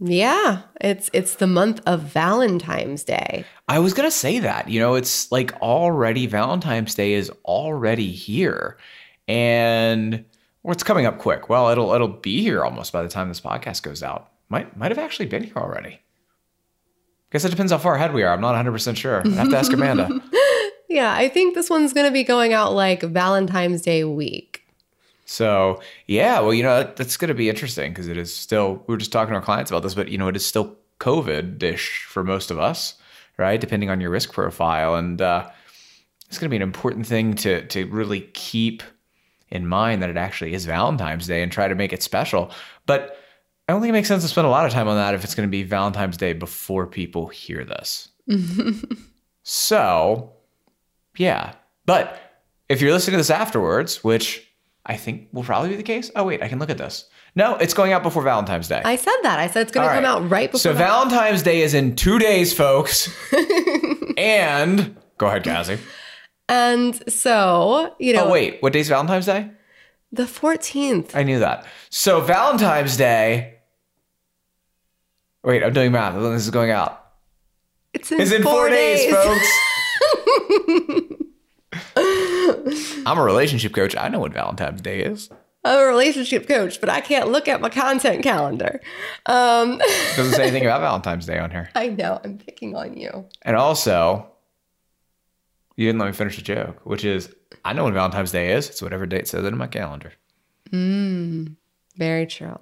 Yeah, it's it's the month of Valentine's Day. I was going to say that. You know, it's like already Valentine's Day is already here. And what's coming up quick? Well, it'll it'll be here almost by the time this podcast goes out. Might might have actually been here already. Guess it depends how far ahead we are. I'm not 100% sure. I have to ask Amanda. yeah, I think this one's going to be going out like Valentine's Day week. So yeah, well, you know that's going to be interesting because it is still. We were just talking to our clients about this, but you know it is still COVID-ish for most of us, right? Depending on your risk profile, and uh, it's going to be an important thing to to really keep in mind that it actually is Valentine's Day and try to make it special. But I don't think it makes sense to spend a lot of time on that if it's going to be Valentine's Day before people hear this. so, yeah, but if you're listening to this afterwards, which I think will probably be the case. Oh, wait, I can look at this. No, it's going out before Valentine's Day. I said that. I said it's going to come out right before. So Valentine's Day is in two days, folks. and go ahead, Cassie. And so, you know. Oh, wait, what day's Valentine's Day? The 14th. I knew that. So Valentine's Day. Wait, I'm doing math. This is going out. It's in, it's in four, days folks. I'm a relationship coach. I know what Valentine's Day is. I'm a relationship coach, but I can't look at my content calendar. Um, Doesn't say anything about Valentine's Day on here. I know. I'm picking on you. And also, you didn't let me finish the joke, which is I know when Valentine's Day is. It's whatever date says it in my calendar. Mm, very true.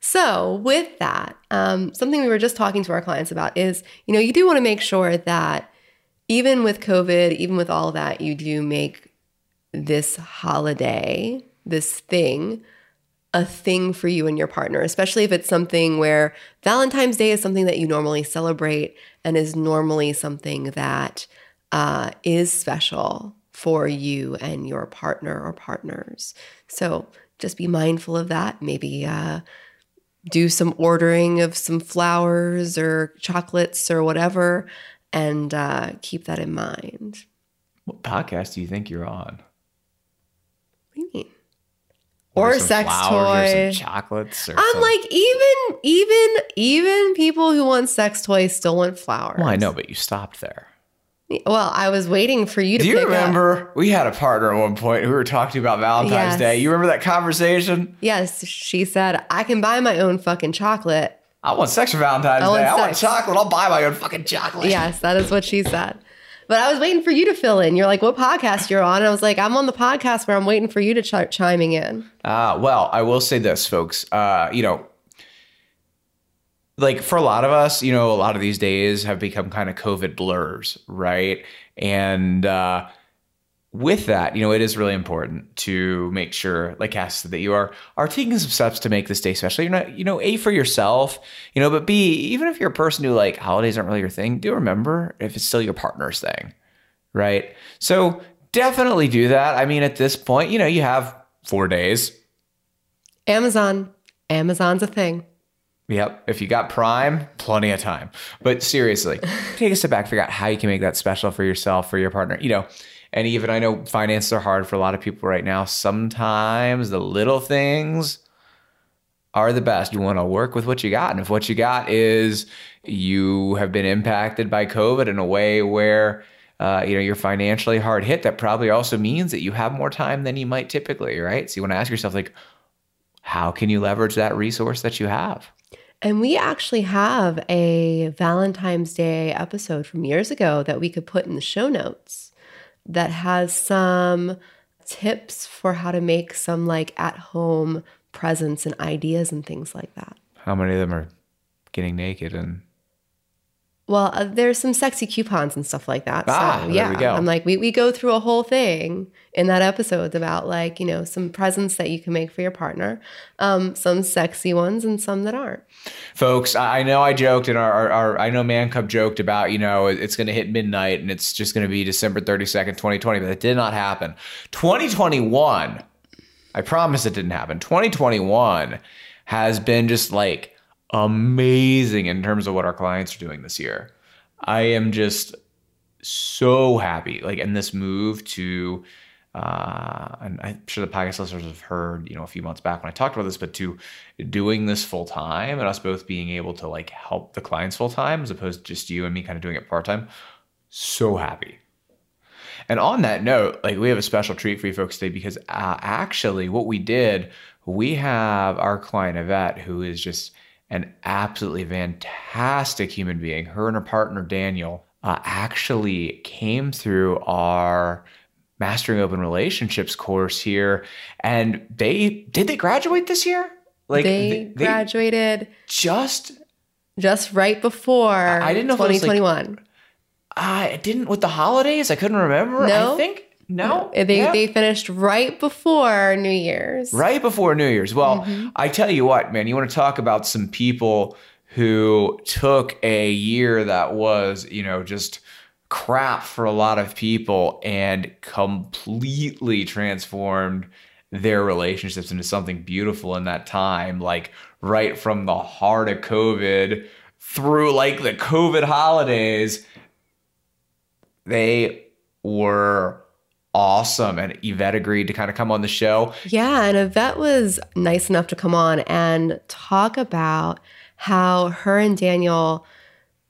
So, with that, um, something we were just talking to our clients about is, you know, you do want to make sure that even with COVID, even with all that, you do make this holiday, this thing, a thing for you and your partner, especially if it's something where Valentine's Day is something that you normally celebrate and is normally something that uh, is special for you and your partner or partners. So just be mindful of that. Maybe uh, do some ordering of some flowers or chocolates or whatever and uh, keep that in mind. What podcast do you think you're on? What do you mean? Or, or sex toy, or chocolates. Or I'm some... like even even even people who want sex toys still want flowers. Well, I know, but you stopped there. Well, I was waiting for you to. Do you remember up. we had a partner at one point who we were talking about Valentine's yes. Day? You remember that conversation? Yes, she said I can buy my own fucking chocolate. I want sex for Valentine's I Day. Want I want chocolate. I'll buy my own fucking chocolate. Yes, that is what she said. But I was waiting for you to fill in. You're like, what podcast you're on? And I was like, I'm on the podcast where I'm waiting for you to ch- chiming in. Uh, well, I will say this, folks. Uh, you know, like for a lot of us, you know, a lot of these days have become kind of COVID blurs, right? And uh, with that, you know, it is really important to make sure, like Cass said, that you are are taking some steps to make this day special. You're not, you know, a for yourself, you know, but b even if you're a person who like holidays aren't really your thing, do remember if it's still your partner's thing, right? So definitely do that. I mean, at this point, you know, you have four days. Amazon, Amazon's a thing. Yep. If you got Prime, plenty of time. But seriously, take a step back, figure out how you can make that special for yourself, for your partner. You know, and even I know finances are hard for a lot of people right now. Sometimes the little things are the best. You want to work with what you got. And if what you got is you have been impacted by COVID in a way where uh, you know you're financially hard hit, that probably also means that you have more time than you might typically, right? So you want to ask yourself like, how can you leverage that resource that you have? And we actually have a Valentine's Day episode from years ago that we could put in the show notes that has some tips for how to make some like at home presents and ideas and things like that. How many of them are getting naked and Well, uh, there's some sexy coupons and stuff like that. Ah, so there yeah, we go. I'm like, we, we go through a whole thing in that episode about like, you know, some presents that you can make for your partner, um, some sexy ones and some that aren't. folks i I know i joked and our, our, our i know man cub joked about you know it's going to hit midnight and it's just going to be december 32nd 2020 but that did not happen 2021 i promise it didn't happen 2021 has been just like amazing in terms of what our clients are doing this year i am just so happy like in this move to uh, and I'm sure the podcast listeners have heard, you know, a few months back when I talked about this, but to doing this full time and us both being able to like help the clients full time as opposed to just you and me kind of doing it part time. So happy. And on that note, like we have a special treat for you folks today because uh, actually, what we did, we have our client Yvette, who is just an absolutely fantastic human being. Her and her partner Daniel uh, actually came through our Mastering Open Relationships course here, and they did they graduate this year? Like they, graduated just just right before I didn't know if it was, like, 2021. I didn't with the holidays. I couldn't remember. No? I think no. They Yeah. they finished right before New Year's. right before New Year's. Well, Mm-hmm. I tell you what, man, you want to talk about some people who took a year that was, you know, just crap for a lot of people and completely transformed their relationships into something beautiful in that time, like right from the heart of COVID through like the COVID holidays. They were awesome. And Yvette agreed to kind of come on the show. Yeah, and Yvette was nice enough to come on and talk about how her and Daniel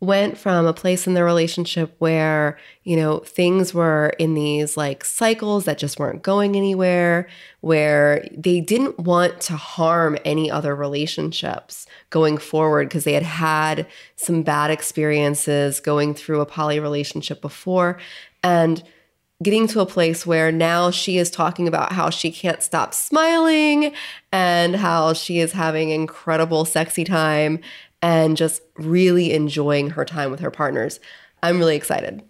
went from a place in their relationship where, you know, things were in these like cycles that just weren't going anywhere, where they didn't want to harm any other relationships going forward because they had had some bad experiences going through a poly relationship before. And getting to a place where now she is talking about how she can't stop smiling and how she is having incredible sexy time and just really enjoying her time with her partners. I'm really excited.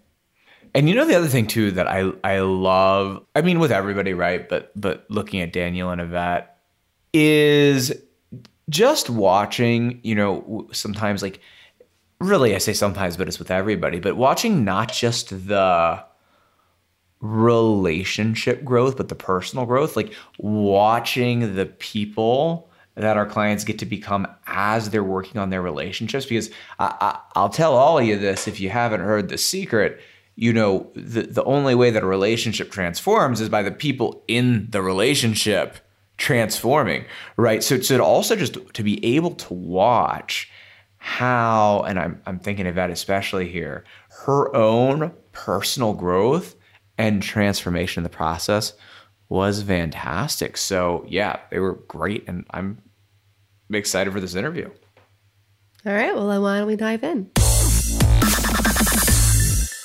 And you know the other thing too that I I love, I mean with everybody, right? But but looking at Daniel and Yvette is just watching, you know, sometimes like really I say sometimes, but it's with everybody, but watching not just the relationship growth, but the personal growth, like watching the people that our clients get to become as they're working on their relationships. Because I, I, I'll tell all of you this if you haven't heard the secret. You know, the, the only way that a relationship transforms is by the people in the relationship transforming, right? So, so to also just to be able to watch how, and I'm, I'm thinking of that especially here, her own personal growth and transformation in the process was fantastic. So yeah, they were great, and I'm excited for this interview. All right, well, then why don't we dive in?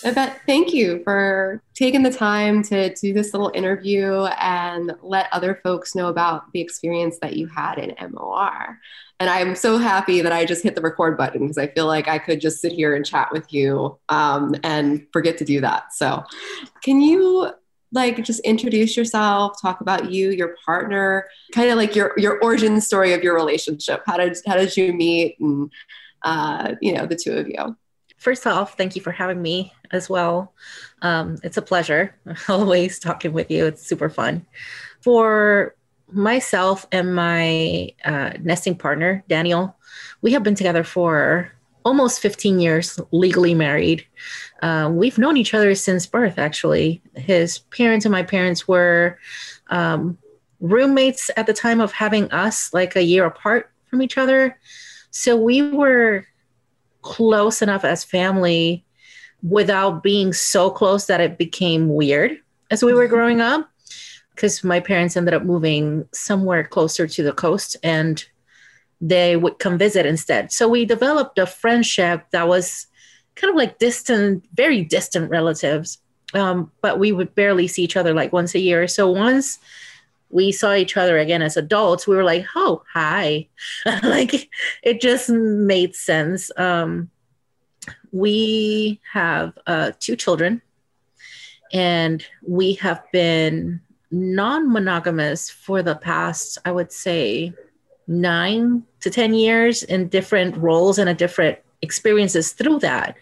Yvette, thank you for taking the time to do this little interview and let other folks know about the experience that you had in MOR. And I'm so happy that I just hit the record button because I feel like I could just sit here and chat with you um, and forget to do that. So, can you like just introduce yourself, talk about you, your partner, kind of like your your origin story of your relationship? How did how did you meet, and uh, you know the two of you? First off, thank you for having me as well. Um, it's a pleasure always talking with you. It's super fun. For myself and my uh, nesting partner, Daniel, we have been together for almost 15 years, legally married. Uh, we've known each other since birth, actually. His parents and my parents were um, roommates at the time of having us, like a year apart from each other. So we were close enough as family without being so close that it became weird as we were growing up because my parents ended up moving somewhere closer to the coast and they would come visit instead. So we developed a friendship that was kind of like distant, very distant relatives. Um, but we would barely see each other like once a year. So once we saw each other again as adults, we were like, oh, hi. like it just made sense. Um, we have uh, two children, and we have been non monogamous for the past, I would say, nine to 10 years in different roles and a different experiences through that.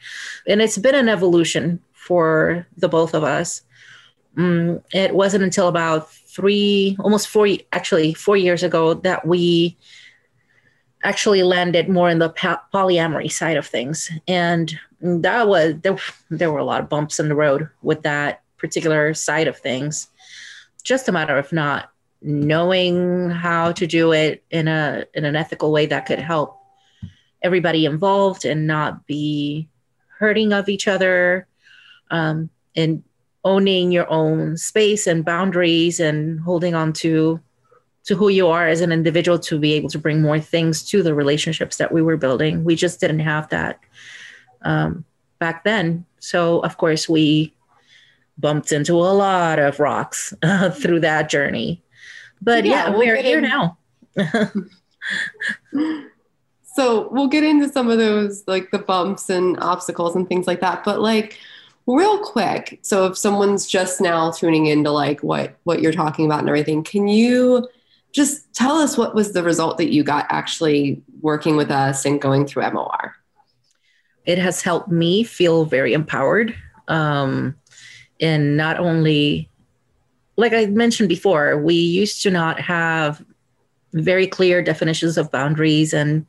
And it's been an evolution for the both of us. Mm, it wasn't until about three, almost four, actually, four years ago that we actually landed more in the polyamory side of things. And that was, there, there were a lot of bumps in the road with that particular side of things. Just a matter of not knowing how to do it in a in an ethical way that could help everybody involved and not be hurting of each other um, and owning your own space and boundaries and holding on to to who you are as an individual to be able to bring more things to the relationships that we were building we just didn't have that um, back then so of course we bumped into a lot of rocks uh, through that journey but yeah, yeah we'll we're here in- now. so we'll get into some of those, like the bumps and obstacles and things like that. But like, real quick, so if someone's just now tuning into like what what you're talking about and everything, can you just tell us what was the result that you got actually working with us and going through MOR? It has helped me feel very empowered um, in not only like I mentioned before, we used to not have very clear definitions of boundaries, and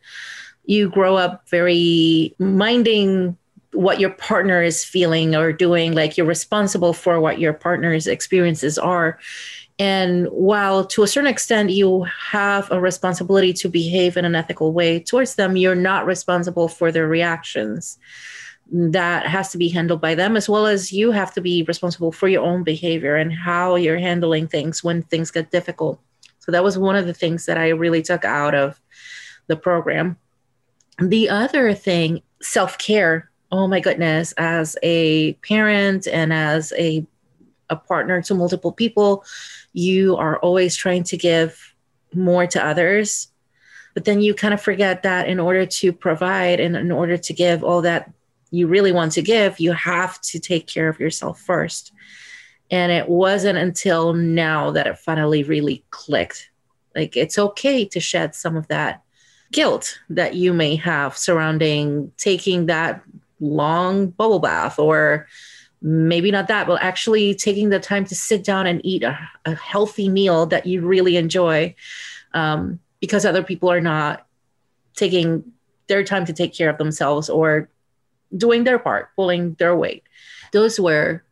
you grow up very minding what your partner is feeling or doing, like you're responsible for what your partner's experiences are. And while to a certain extent you have a responsibility to behave in an ethical way towards them, you're not responsible for their reactions. That has to be handled by them as well as you have to be responsible for your own behavior and how you're handling things when things get difficult. So that was one of the things that i really took out of the program. The other thing self-care oh my goodness as a parent and as a a partner to multiple people you are always trying to give more to others but then you kind of forget that in order to provide and in order to give all that you really want to give, you have to take care of yourself first. And it wasn't until now that it finally really clicked. Like it's okay to shed some of that guilt that you may have surrounding taking that long bubble bath or maybe not that, but actually taking the time to sit down and eat a, a healthy meal that you really enjoy um, because other people are not taking their time to take care of themselves or doing their part, pulling their weight. Those were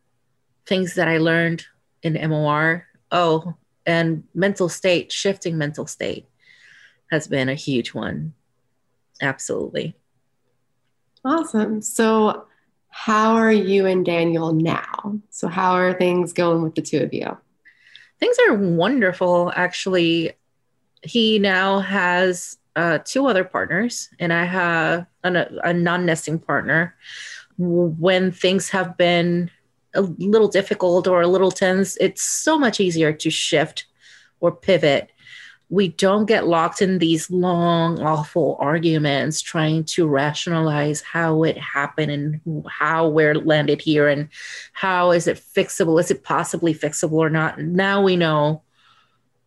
things that I learned in MOR. Oh, and mental state, shifting mental state has been a huge one. Absolutely. Awesome. So, how are you and Daniel now? So, how are things going with the two of you? Things are wonderful, actually. He now has uh, two other partners, and I have an, a non nesting partner. When things have been a little difficult or a little tense, it's so much easier to shift or pivot. We don't get locked in these long, awful arguments trying to rationalize how it happened and how we're landed here and how is it fixable? Is it possibly fixable or not? Now we know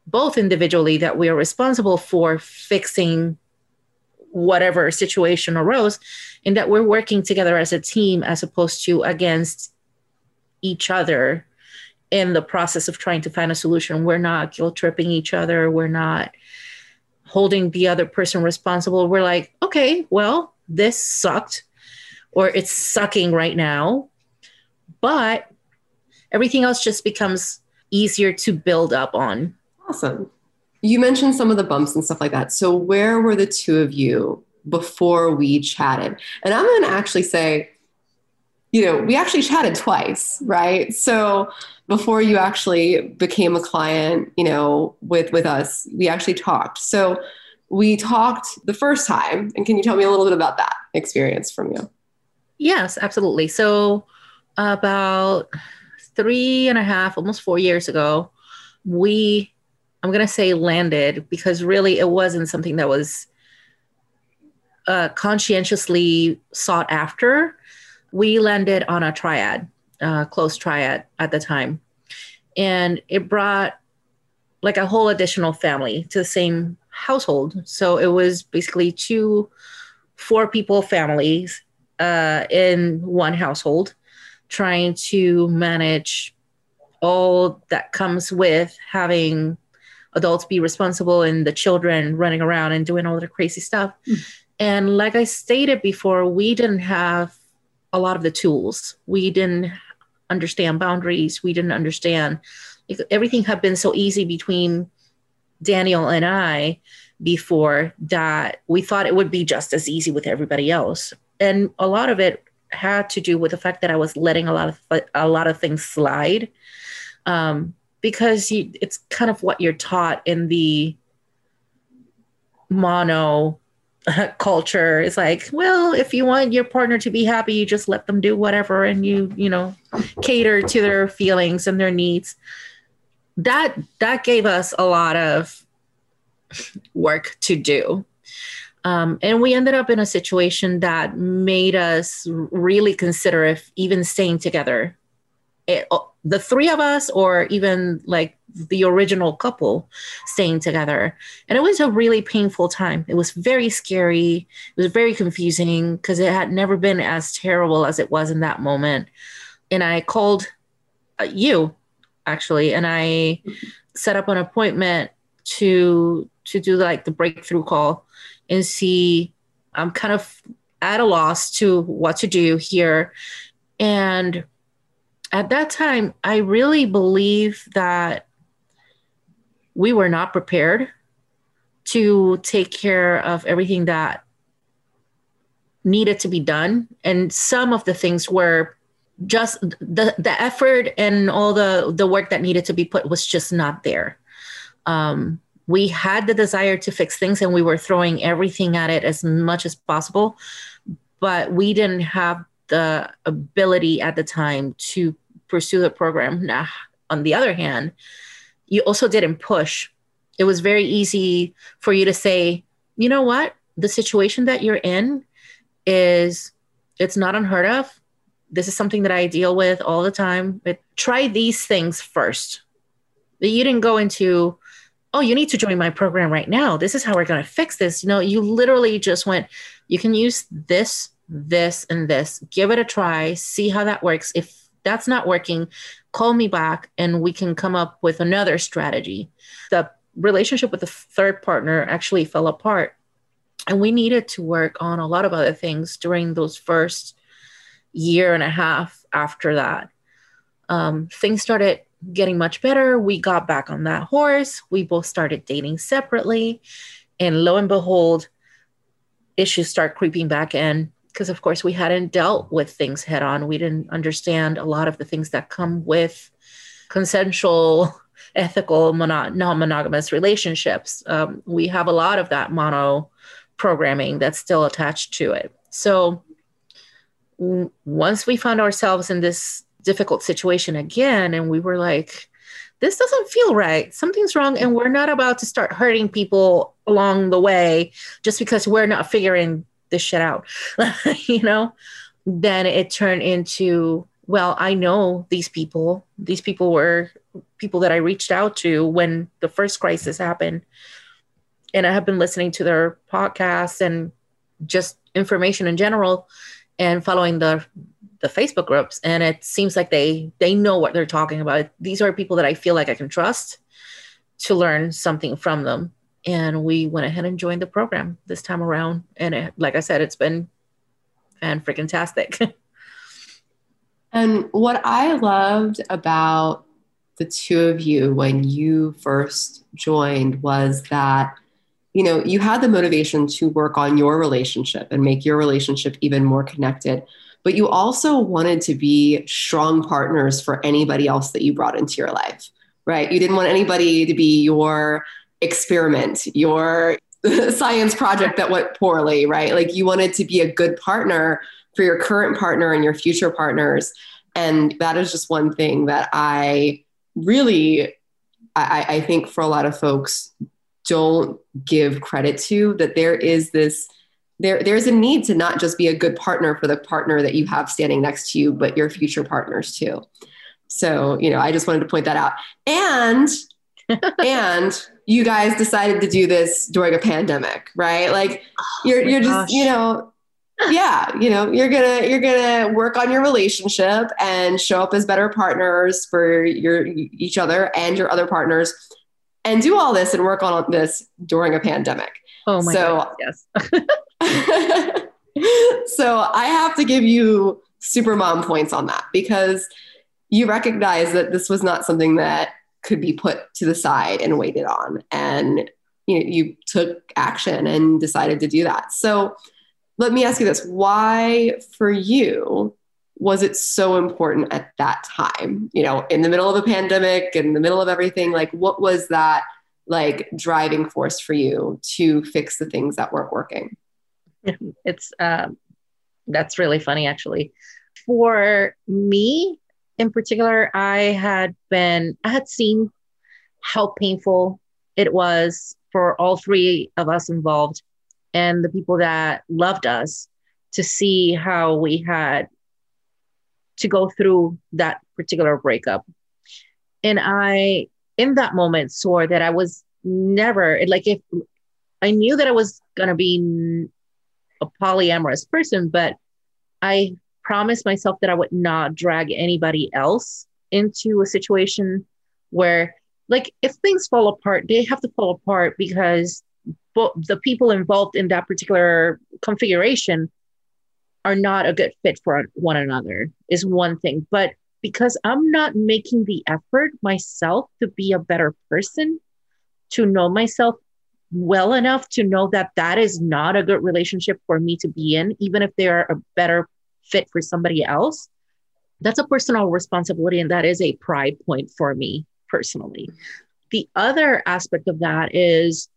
both individually that we are responsible for fixing whatever situation arose and that we're working together as a team as opposed to against each other in the process of trying to find a solution we're not guilt tripping each other we're not holding the other person responsible we're like okay well this sucked or it's sucking right now but everything else just becomes easier to build up on Awesome. You mentioned some of the bumps and stuff like that. So, where were the two of you before we chatted? And I'm going to actually say, you know, we actually chatted twice, right? So, before you actually became a client, you know, with with us, we actually talked. So, we talked the first time. And can you tell me a little bit about that experience from you? Yes, absolutely. So, about three and a half, almost four years ago, we, I'm going to say landed because really it wasn't something that was uh, conscientiously sought after. We landed on a triad, uh, close triad at the time. And it brought like a whole additional family to the same household. So it was basically two four people families uh, in one household trying to manage all that comes with having adults be responsible and the children running around and doing all the crazy stuff. Mm. And like I stated before, we didn't have a lot of the tools. We didn't understand boundaries. We didn't understand everything had been so easy between Daniel and I before that we thought it would be just as easy with everybody else. And a lot of it had to do with the fact that I was letting a lot of a lot of things slide, um, because you, it's kind of what you're taught in the mono culture. It's like, well, if you want your partner to be happy, you just let them do whatever, and you you know cater to their feelings and their needs. That that gave us a lot of work to do um, and we ended up in a situation that made us really consider if even staying together, it, the three of us, or even like the original couple staying together. And it was a really painful time. It was very scary. It was very confusing because it had never been as terrible as it was in that moment. And I called uh, you actually, and I set up an appointment to to do like the breakthrough call and see I'm kind of at a loss to what to do here. And at that time, I really believe that we were not prepared to take care of everything that needed to be done. And some of the things were just the the effort and all the the work that needed to be put was just not there. Um, we had the desire to fix things and we were throwing everything at it as much as possible but we didn't have the ability at the time to pursue the program. Now on the other hand you also didn't push. It was very easy for you to say you know what? The situation that you're in is it's not unheard of. This is something that i deal with all the time. But try these things first. You didn't go into oh, you need to join my program right now. This is how we're going to fix this. You know, you literally just went, you can use this, this, and this. Give it a try, see how that works. If that's not working, call me back and we can come up with another strategy. The relationship with the third partner actually fell apart. And we needed to work on a lot of other things during those first year and a half after that. Um, things started getting much better. We got back on that horse. We both started dating separately. And lo and behold, issues start creeping back in because, of course, we hadn't dealt with things head on. We didn't understand a lot of the things that come with consensual, ethical, mono- non monogamous relationships. Um, we have a lot of that mono programming that's still attached to it. So, w- once we found ourselves in this difficult situation again and we were like this doesn't feel right something's wrong and we're not about to start hurting people along the way just because we're not figuring this shit out you know then it turned into well i know these people these people were people that i reached out to when the first crisis happened and i have been listening to their podcasts and just information in general and following the the Facebook groups, and it seems like they they know what they're talking about. These are people that I feel like I can trust to learn something from them. And we went ahead and joined the program this time around, and it, like I said, it's been fan freaking tastic. and what I loved about the two of you when you first joined was that you know you had the motivation to work on your relationship and make your relationship even more connected but you also wanted to be strong partners for anybody else that you brought into your life, right? You didn't want anybody to be your experiment, your science project that went poorly, right? Like you wanted to be a good partner for your current partner and your future partners. And that is just one thing that I really, I, I think for a lot of folks don't give credit to that there is this there there's a need to not just be a good partner for the partner that you have standing next to you but your future partners too so you know i just wanted to point that out and and you guys decided to do this during a pandemic right? Like oh you're you're just you know yeah you know you're gonna you're gonna work on your relationship and show up as better partners for your each other and your other partners and do all this and work on this during a pandemic. Oh my so, god yes. So i have to give you super mom points on that because you recognize that this was not something that could be put to the side and waited on. And you know, you took action and decided to do that. So let me ask you this. Why for you was it so important at that time? You know in the middle of a pandemic in the middle of everything like what was that like driving force for you to fix the things that weren't working? It's um that's really funny actually. For me in particular i had been i had seen how painful it was for all three of us involved and the people that loved us to see how we had to go through that particular breakup. And I, in that moment, swore that I was never like if I knew that I was going to be a polyamorous person, but I promised myself that I would not drag anybody else into a situation where, like, if things fall apart, they have to fall apart because but the people involved in that particular configuration are not a good fit for one another is one thing. But because i'm not making the effort myself to be a better person to know myself well enough to know that that is not a good relationship for me to be in even if they're a better fit for somebody else that's a personal responsibility and that is a pride point for me personally the other aspect of that is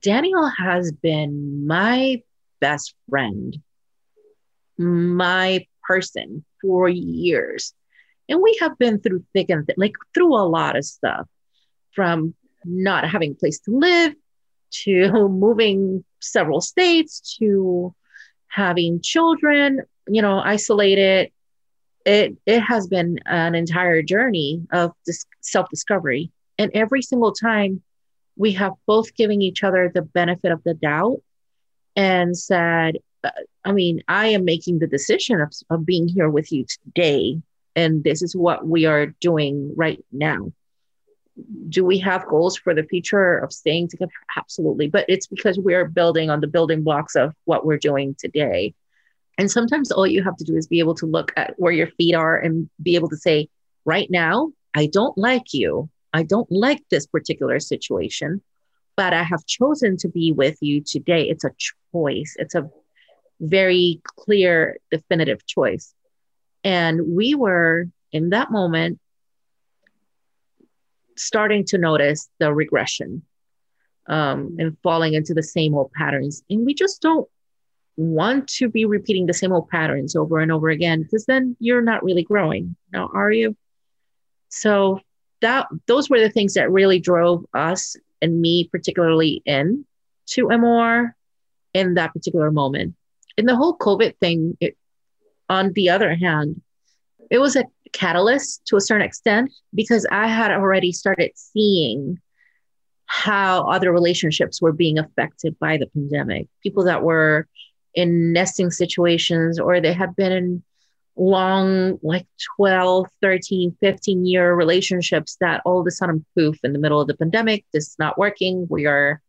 Daniel has been my best friend, my person for years. And we have been through thick and thin, like through a lot of stuff from not having a place to live to moving several states to having children, you know, isolated. It, it has been an entire journey of this self-discovery. And every single time we have both given each other the benefit of the doubt and said, uh, I mean, I am making the decision of, of being here with you today. And this is what we are doing right now. Do we have goals for the future of staying together? Absolutely. But it's because we're building on the building blocks of what we're doing today. And sometimes all you have to do is be able to look at where your feet are and be able to say, right now, I don't like you. I don't like this particular situation, but I have chosen to be with you today. It's a choice, it's a very clear, definitive choice. And we were in that moment starting to notice the regression um, and falling into the same old patterns. And we just don't want to be repeating the same old patterns over and over again because then you're not really growing. Now, are you? So that those were the things that really drove us and me particularly in to MOR in that particular moment. In the whole COVID thing, it, on the other hand, it was a catalyst to a certain extent because I had already started seeing how other relationships were being affected by the pandemic. People that were in nesting situations or they have been in long like 12 13 15 year relationships that all of a sudden poof in the middle of the pandemic this is not working. We are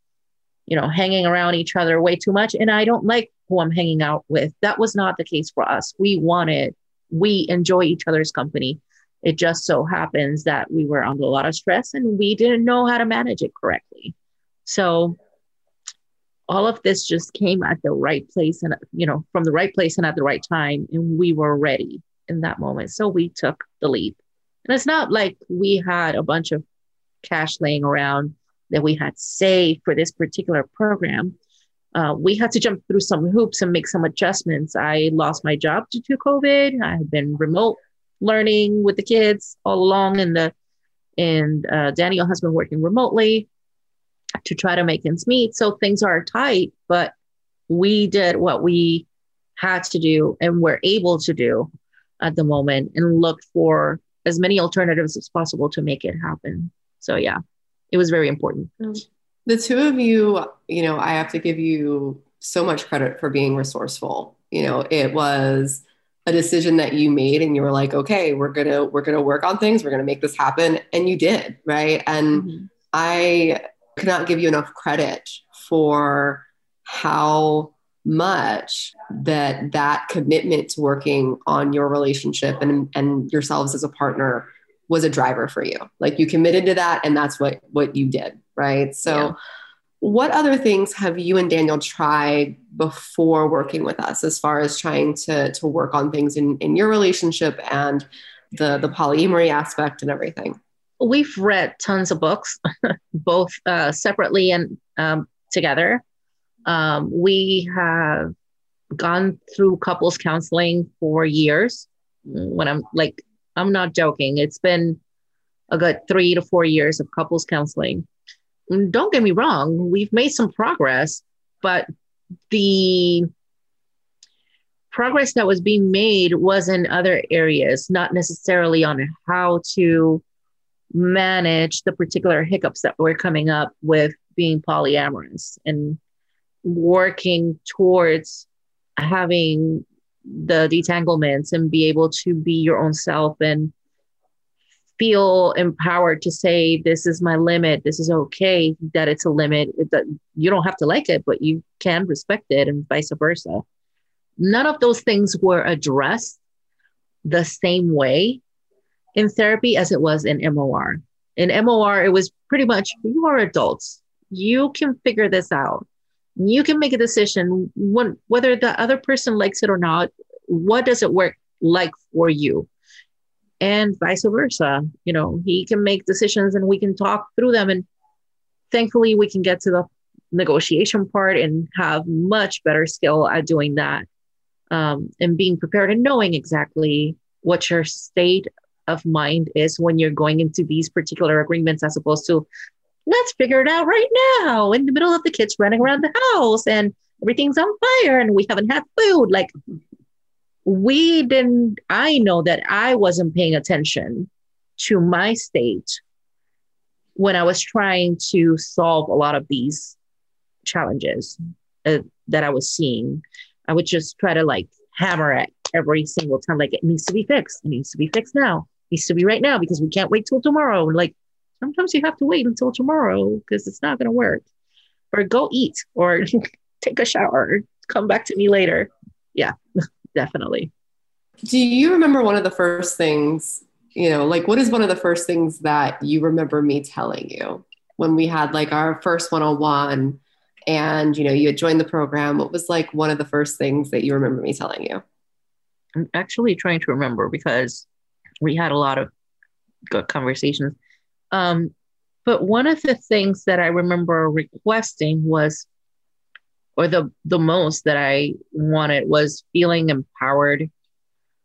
you know hanging around each other way too much. And i don't like who i'm hanging out with. That was not the case for us. We wanted we enjoy each other's company. It just so happens that we were under a lot of stress and we didn't know how to manage it correctly. So all of this just came at the right place and you know from the right place and at the right time and we were ready in that moment so we took the leap and it's not like we had a bunch of cash laying around that we had saved for this particular program, uh, we had to jump through some hoops and make some adjustments. I lost my job due to COVID. I have been remote learning with the kids all along, and the and uh, Daniel has been working remotely to try to make ends meet. So things are tight, but we did what we had to do and were able to do at the moment, and looked for as many alternatives as possible to make it happen. So yeah, it was very important. The two of you, you know, I have to give you so much credit for being resourceful. You know, it was a decision that you made and you were like, okay, we're going to we're going to work on things, we're going to make this happen and you did, right? And mm-hmm. I cannot give you enough credit for how much that that commitment to working on your relationship and and yourselves as a partner was a driver for you. Like you committed to that and that's what what you did, right? So yeah. what other things have you and Daniel tried before working with us as far as trying to to work on things in in your relationship and the the polyamory aspect and everything? We've read tons of books, both uh, separately and um, together. Um, we have gone through couples counseling for years. When I'm like I'm not joking. It's been a good three to four years of couples counseling. Don't get me wrong, we've made some progress, but the progress that was being made was in other areas, not necessarily on how to manage the particular hiccups that were coming up with being polyamorous and working towards having the detanglements and be able to be your own self and feel empowered to say this is my limit. This is okay that it's a limit. That you don't have to like it but you can respect it and vice versa. None of those things were addressed the same way in therapy as it was in MOR in MOR it was pretty much you are adults. You can figure this out. You can make a decision when, whether the other person likes it or not what does it work like for you? And vice versa you know he can make decisions and we can talk through them and thankfully we can get to the negotiation part and have much better skill at doing that um, and being prepared and knowing exactly what your state of mind is when you're going into these particular agreements as opposed to let's figure it out right now in the middle of the kids running around the house and everything's on fire and we haven't had food. Like we didn't, I know that I wasn't paying attention to my state when I was trying to solve a lot of these challenges uh, that I was seeing. I would just try to like hammer it every single time, like it needs to be fixed. It needs to be fixed now. Needs to be right now because we can't wait till tomorrow. Like sometimes you have to wait until tomorrow because it's not going to work. Or go eat or take a shower, come back to me later. Yeah, definitely. Do you remember one of the first things, you know, like what is one of the first things that you remember me telling you when we had like our first one on one and, you know, you had joined the program? What was like one of the first things that you remember me telling you? I'm actually trying to remember because we had a lot of good conversations. Um, but one of the things that I remember requesting was, or the the most that I wanted was feeling empowered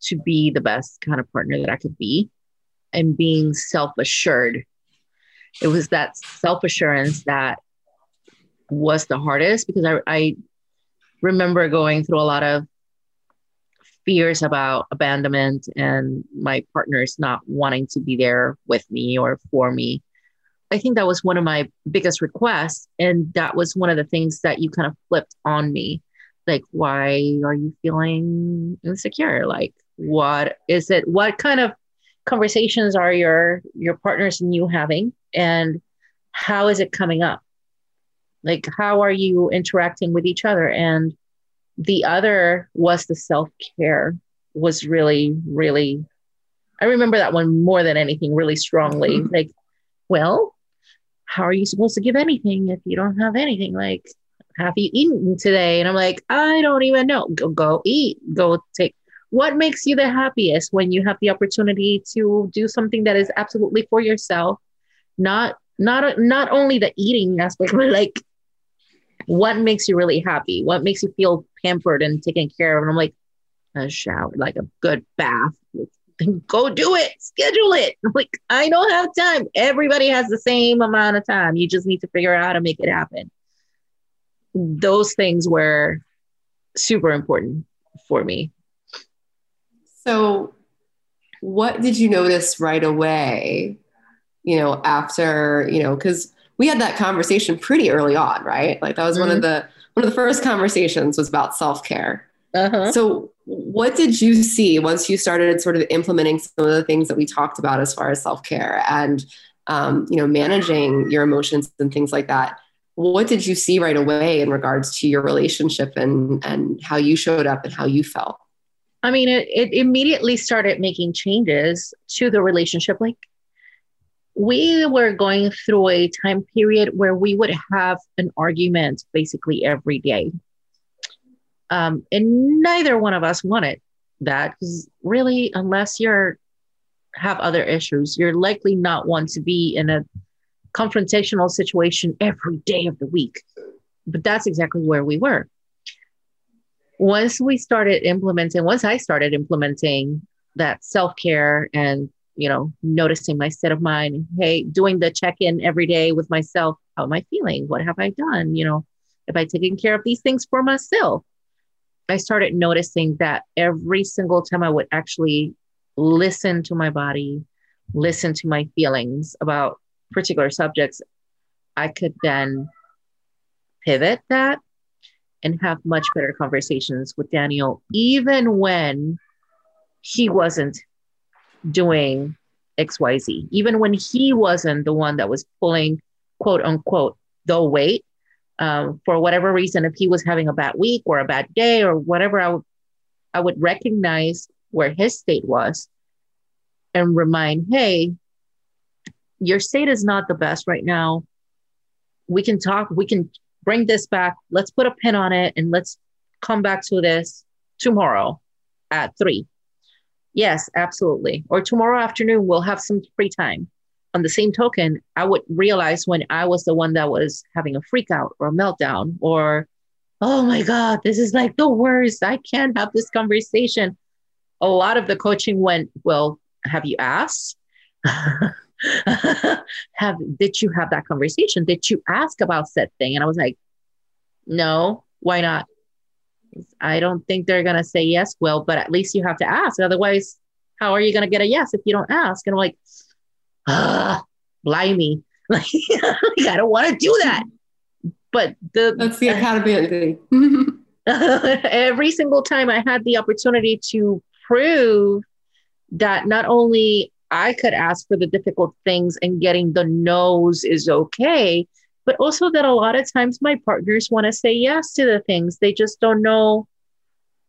to be the best kind of partner that I could be, and being self assured. It was that self assurance that was the hardest because I, I remember going through a lot of fears about abandonment and my partners not wanting to be there with me or for me. I think that was one of my biggest requests. And that was one of the things that you kind of flipped on me. Like, why are you feeling insecure? Like, what is it? What kind of conversations are your your partners and you having? And how is it coming up? Like, how are you interacting with each other? And the other was the self care was really, really, I remember that one more than anything really strongly. Mm-hmm. Like, well, how are you supposed to give anything if you don't have anything? Like, have you eaten today? And I'm like, I don't even know. Go, go eat. Go take. What makes you the happiest when you have the opportunity to do something that is absolutely for yourself, not not not only the eating aspect, but like what makes you really happy? What makes you feel pampered and taken care of? And I'm like, a shower, like a good bath. Go do it, schedule it. I'm like, I don't have time. Everybody has the same amount of time. You just need to figure out how to make it happen. Those things were super important for me. So, what did you notice right away? You know, after you know, because we had that conversation pretty early on, right? Like that was mm-hmm. one of the one of the first conversations was about self care. Uh-huh. So, what did you see once you started sort of implementing some of the things that we talked about as far as self care and um, you know managing your emotions and things like that? What did you see right away in regards to your relationship and and how you showed up and how you felt? I mean, it, it immediately started making changes to the relationship. Like we were going through a time period where we would have an argument basically every day. Um, and neither one of us wanted that because really, unless you're have other issues, you're likely not one to be in a confrontational situation every day of the week. But that's exactly where we were. Once we started implementing, once I started implementing that self care and you know, noticing my state of mind. Hey, doing the check in every day with myself. How am I feeling? What have I done? You know, have I taken care of these things for myself? I started noticing that every single time I would actually listen to my body, listen to my feelings about particular subjects, I could then pivot that and have much better conversations with Daniel, even when he wasn't doing XYZ, even when he wasn't the one that was pulling quote unquote the weight. Um, for whatever reason, if he was having a bad week or a bad day or whatever, I would I would recognize where his state was and remind, hey, your state is not the best right now. We can talk, we can bring this back. Let's put a pin on it and let's come back to this tomorrow at three. Yes, absolutely. Or tomorrow afternoon, we'll have some free time. On the same token, I would realize when I was the one that was having a freak out or a meltdown, or, oh my God, this is like the worst. I can't have this conversation. A lot of the coaching went, well, have you asked? have did you have that conversation? Did you ask about said thing? And I was like, no, why not? I don't think they're going to say yes, Will, but at least you have to ask. Otherwise, how are you going to get a yes if you don't ask? And I'm like, ah, blimey. Like, I don't want to do that. But the that's the accountability. every single time I had the opportunity to prove that not only I could ask for the difficult things and getting the no's is okay, but also that a lot of times my partners want to say yes to the things. They just don't know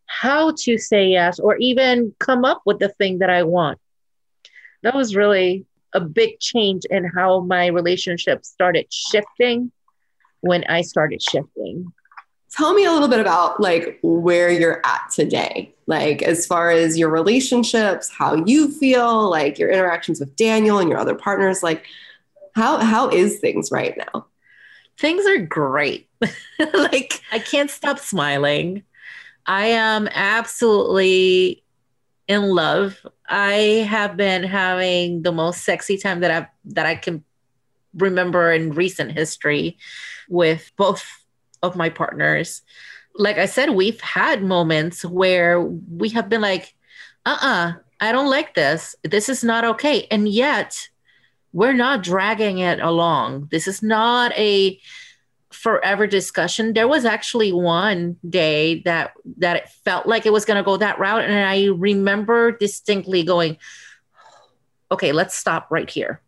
how to say yes or even come up with the thing that I want. That was really a big change in how my relationship started shifting when I started shifting. Tell me a little bit about like where you're at today. Like as far as your relationships, how you feel, like your interactions with Daniel and your other partners, like how how is things right now? Things are great. like I can't stop smiling. I am absolutely in love. I have been having the most sexy time that I've that I can remember in recent history with both of my partners. Like I said, we've had moments where we have been like, uh-uh, I don't like this. This is not okay. And yet we're not dragging it along. This is not a forever discussion. There was actually one day that that it felt like it was going to go that route and I remember distinctly going okay, let's stop right here.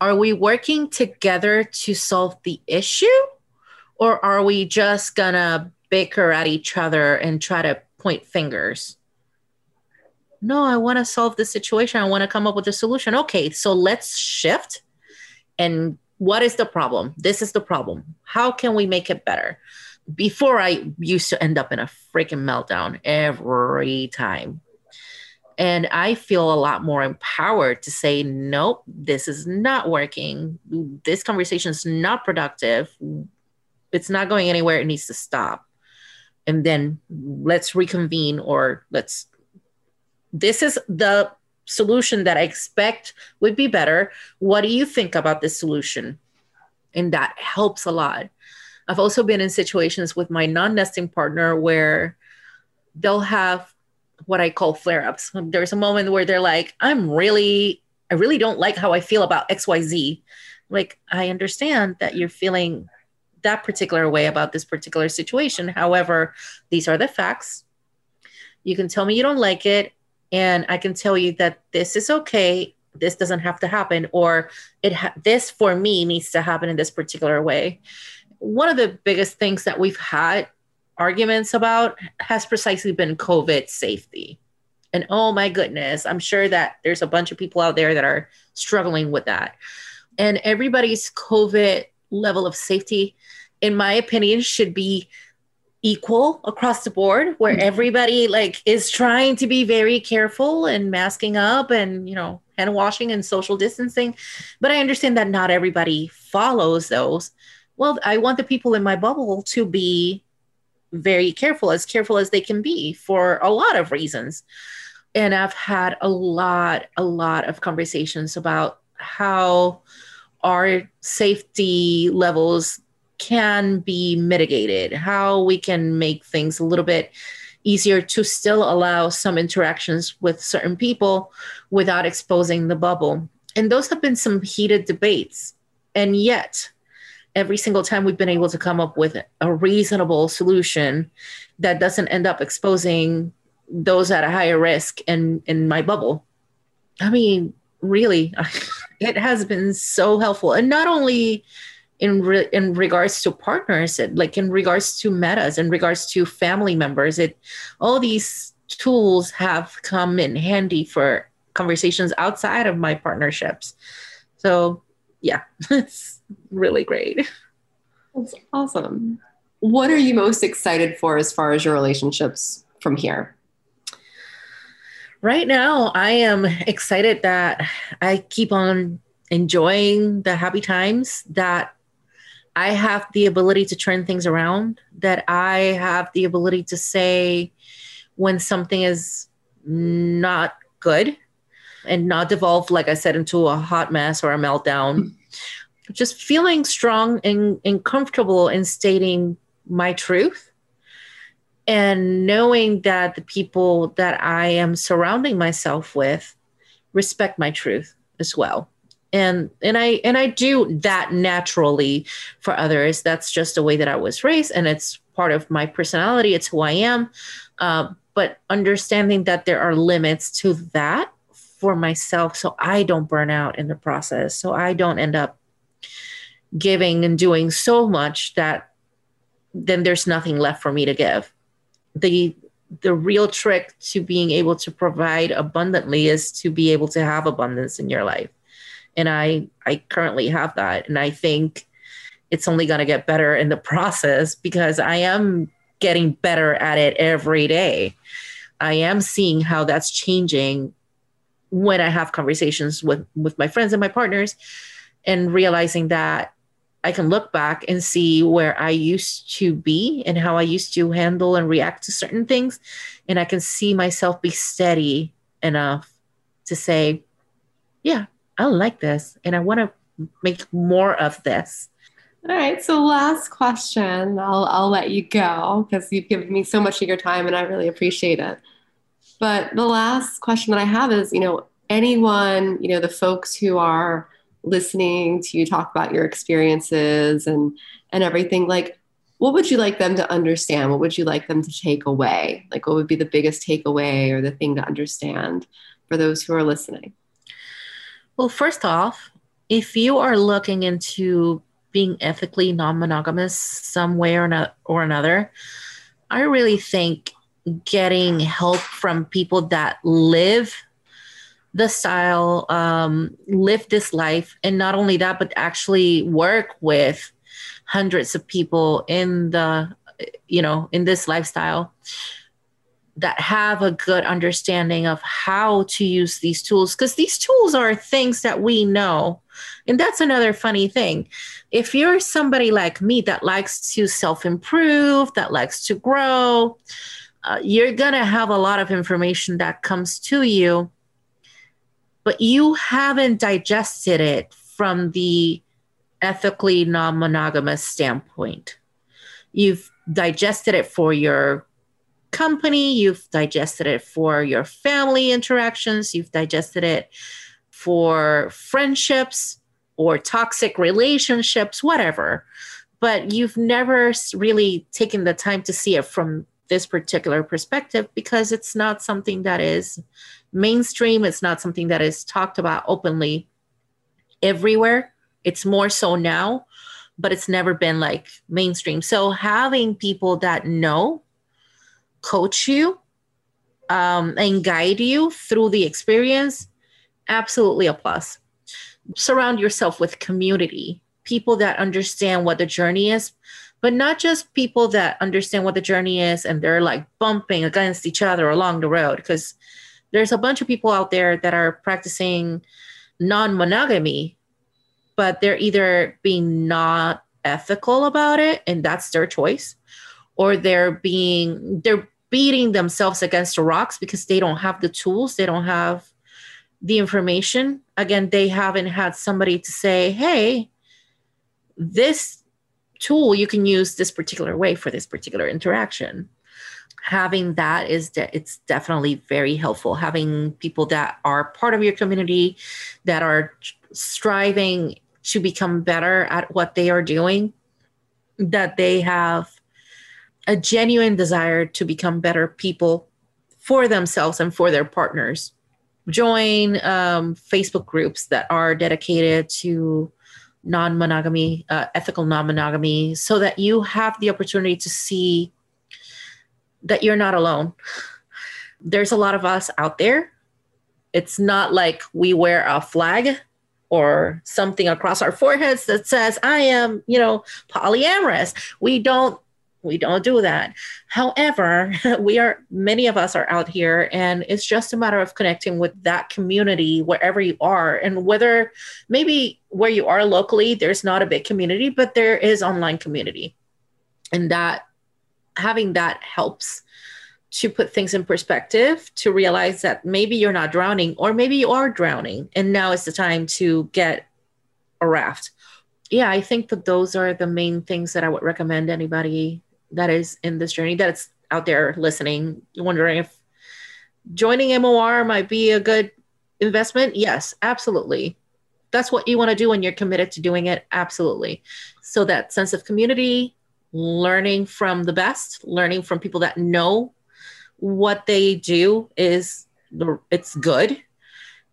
Are we working together to solve the issue or are we just going to bicker at each other and try to point fingers? No, I want to solve the situation. I want to come up with a solution. Okay, so let's shift. And what is the problem? This is the problem. How can we make it better? Before I used to end up in a freaking meltdown every time. And I feel a lot more empowered to say, nope, this is not working. This conversation is not productive. It's not going anywhere. It needs to stop. And then let's reconvene or let's. This is the solution that I expect would be better. What do you think about this solution? And that helps a lot. I've also been in situations with my non nesting partner where they'll have what I call flare ups. There's a moment where they're like, I'm really, I really don't like how I feel about XYZ. Like, I understand that you're feeling that particular way about this particular situation. However, these are the facts. You can tell me you don't like it, and I can tell you that this is okay. This doesn't have to happen, or it ha- this for me needs to happen in this particular way. One of the biggest things that we've had arguments about has precisely been COVID safety. And oh my goodness, I'm sure that there's a bunch of people out there that are struggling with that. And everybody's COVID level of safety, in my opinion, should be equal across the board where mm-hmm. everybody like is trying to be very careful and masking up and you know hand washing and social distancing but i understand that not everybody follows those well i want the people in my bubble to be very careful, as careful as they can be for a lot of reasons. And I've had a lot, a lot of conversations about how our safety levels can be mitigated, how we can make things a little bit easier to still allow some interactions with certain people without exposing the bubble. And those have been some heated debates. And yet, every single time we've been able to come up with a reasonable solution that doesn't end up exposing those at a higher risk in in my bubble i mean really it has been so helpful and not only in re- in regards to partners it, like in regards to metas in regards to family members it all these tools have come in handy for conversations outside of my partnerships so yeah it's really great. That's awesome. What are you most excited for as far as your relationships from here? Right now, I am excited that I keep on enjoying the happy times, that I have the ability to turn things around, that I have the ability to say when something is not good and not devolve, like I said, into a hot mess or a meltdown hmm. just feeling strong and, and comfortable in stating my truth and knowing that the people that I am surrounding myself with respect my truth as well. And and I and I do that naturally for others. That's just the way that I was raised, and it's part of my personality. It's who I am. Uh, but understanding that there are limits to that for myself, so I don't burn out in the process, so I don't end up giving and doing so much that then there's nothing left for me to give. The the real trick to being able to provide abundantly is to be able to have abundance in your life. And I I currently have that and I think it's only going to get better in the process because I am getting better at it every day. I am seeing how that's changing when I have conversations with with my friends and my partners and realizing that I can look back and see where I used to be and how I used to handle and react to certain things. And I can see myself be steady enough to say, yeah, I like this and I want to make more of this. All right. So last question. I'll I'll let you go because you've given me so much of your time and I really appreciate it. But the last question that I have is, you know, anyone, you know, the folks who are listening to you talk about your experiences and and everything like what would you like them to understand what would you like them to take away like what would be the biggest takeaway or the thing to understand for those who are listening well first off if you are looking into being ethically non-monogamous some way or, not, or another i really think getting help from people that live the style, um, live this life, and not only that, but actually work with hundreds of people in the, you know, in this lifestyle. That have a good understanding of how to use these tools because these tools are things that we know. And that's another funny thing. If you're somebody like me that likes to self-improve that likes to grow uh, you're going to have a lot of information that comes to you but you haven't digested it from the ethically non-monogamous standpoint. You've digested it for your company, you've digested it for your family interactions, you've digested it for friendships or toxic relationships, whatever. But you've never really taken the time to see it from this particular perspective because it's not something that is mainstream. It's not something that is talked about openly everywhere. It's more so now, but it's never been like mainstream. So having people that know coach you um, and guide you through the experience, absolutely a plus. Surround yourself with community, people that understand what the journey is, but not just people that understand what the journey is and they're like bumping against each other along the road. Because there's a bunch of people out there that are practicing non monogamy, but they're either being not ethical about it, and that's their choice, or they're being, they're beating themselves against the rocks because they don't have the tools, they don't have the information. Again, they haven't had somebody to say, hey, this tool you can use this particular way for this particular interaction having that is de- it's definitely very helpful having people that are part of your community that are striving to become better at what they are doing that they have a genuine desire to become better people for themselves and for their partners. Join um, Facebook groups that are dedicated to non monogamy, uh, ethical non monogamy, so that you have the opportunity to see that you're not alone. There's a lot of us out there. It's not like we wear a flag or something across our foreheads that says, I am, you know, polyamorous. We don't we don't do that. However, we are, many of us are out here, and it's just a matter of connecting with that community wherever you are. And whether maybe where you are locally, there's not a big community, but there is online community. And that having that helps to put things in perspective, to realize that maybe you're not drowning, or maybe you are drowning, and now is the time to get a raft. Yeah, I think that those are the main things that I would recommend anybody that is in this journey that's out there listening, wondering if joining MOR might be a good investment. Yes, absolutely. That's what you want to do when you're committed to doing it. Absolutely. So that sense of community, learning from the best, learning from people that know what they do is it's good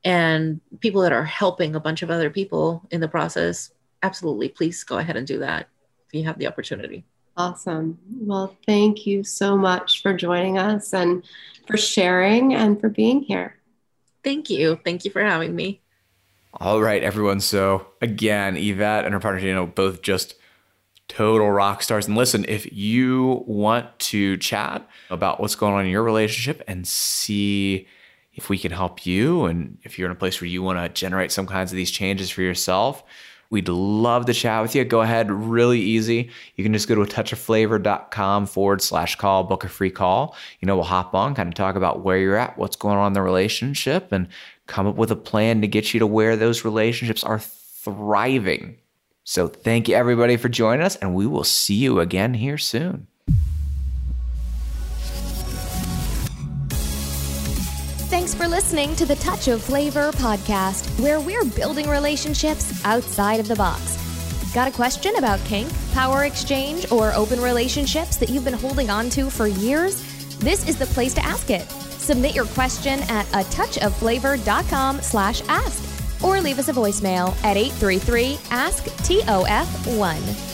and people that are helping a bunch of other people in the process absolutely please go ahead and do that if you have the opportunity Awesome. Well, thank you so much for joining us and for sharing and for being here. Thank you. Thank you for having me. All right, everyone. So, again, Yvette and her partner, you know, both just total rock stars. And listen, if you want to chat about what's going on in your relationship and see if we can help you, and if you're in a place where you want to generate some kinds of these changes for yourself, We'd love to chat with you. Go ahead, really easy. You can just go to a touchofflavor.com forward slash call, book a free call. You know, we'll hop on, kind of talk about where you're at, what's going on in the relationship, and come up with a plan to get you to where those relationships are thriving. So thank you everybody for joining us, and we will see you again here soon. Thanks for listening to the Touch of Flavor podcast, where we're building relationships outside of the box. Got a question about kink, power exchange, or open relationships that you've been holding on to for years? This is the place to ask it. Submit your question at a touchofflavor.com slash ask or leave us a voicemail at 833 ask TOF1.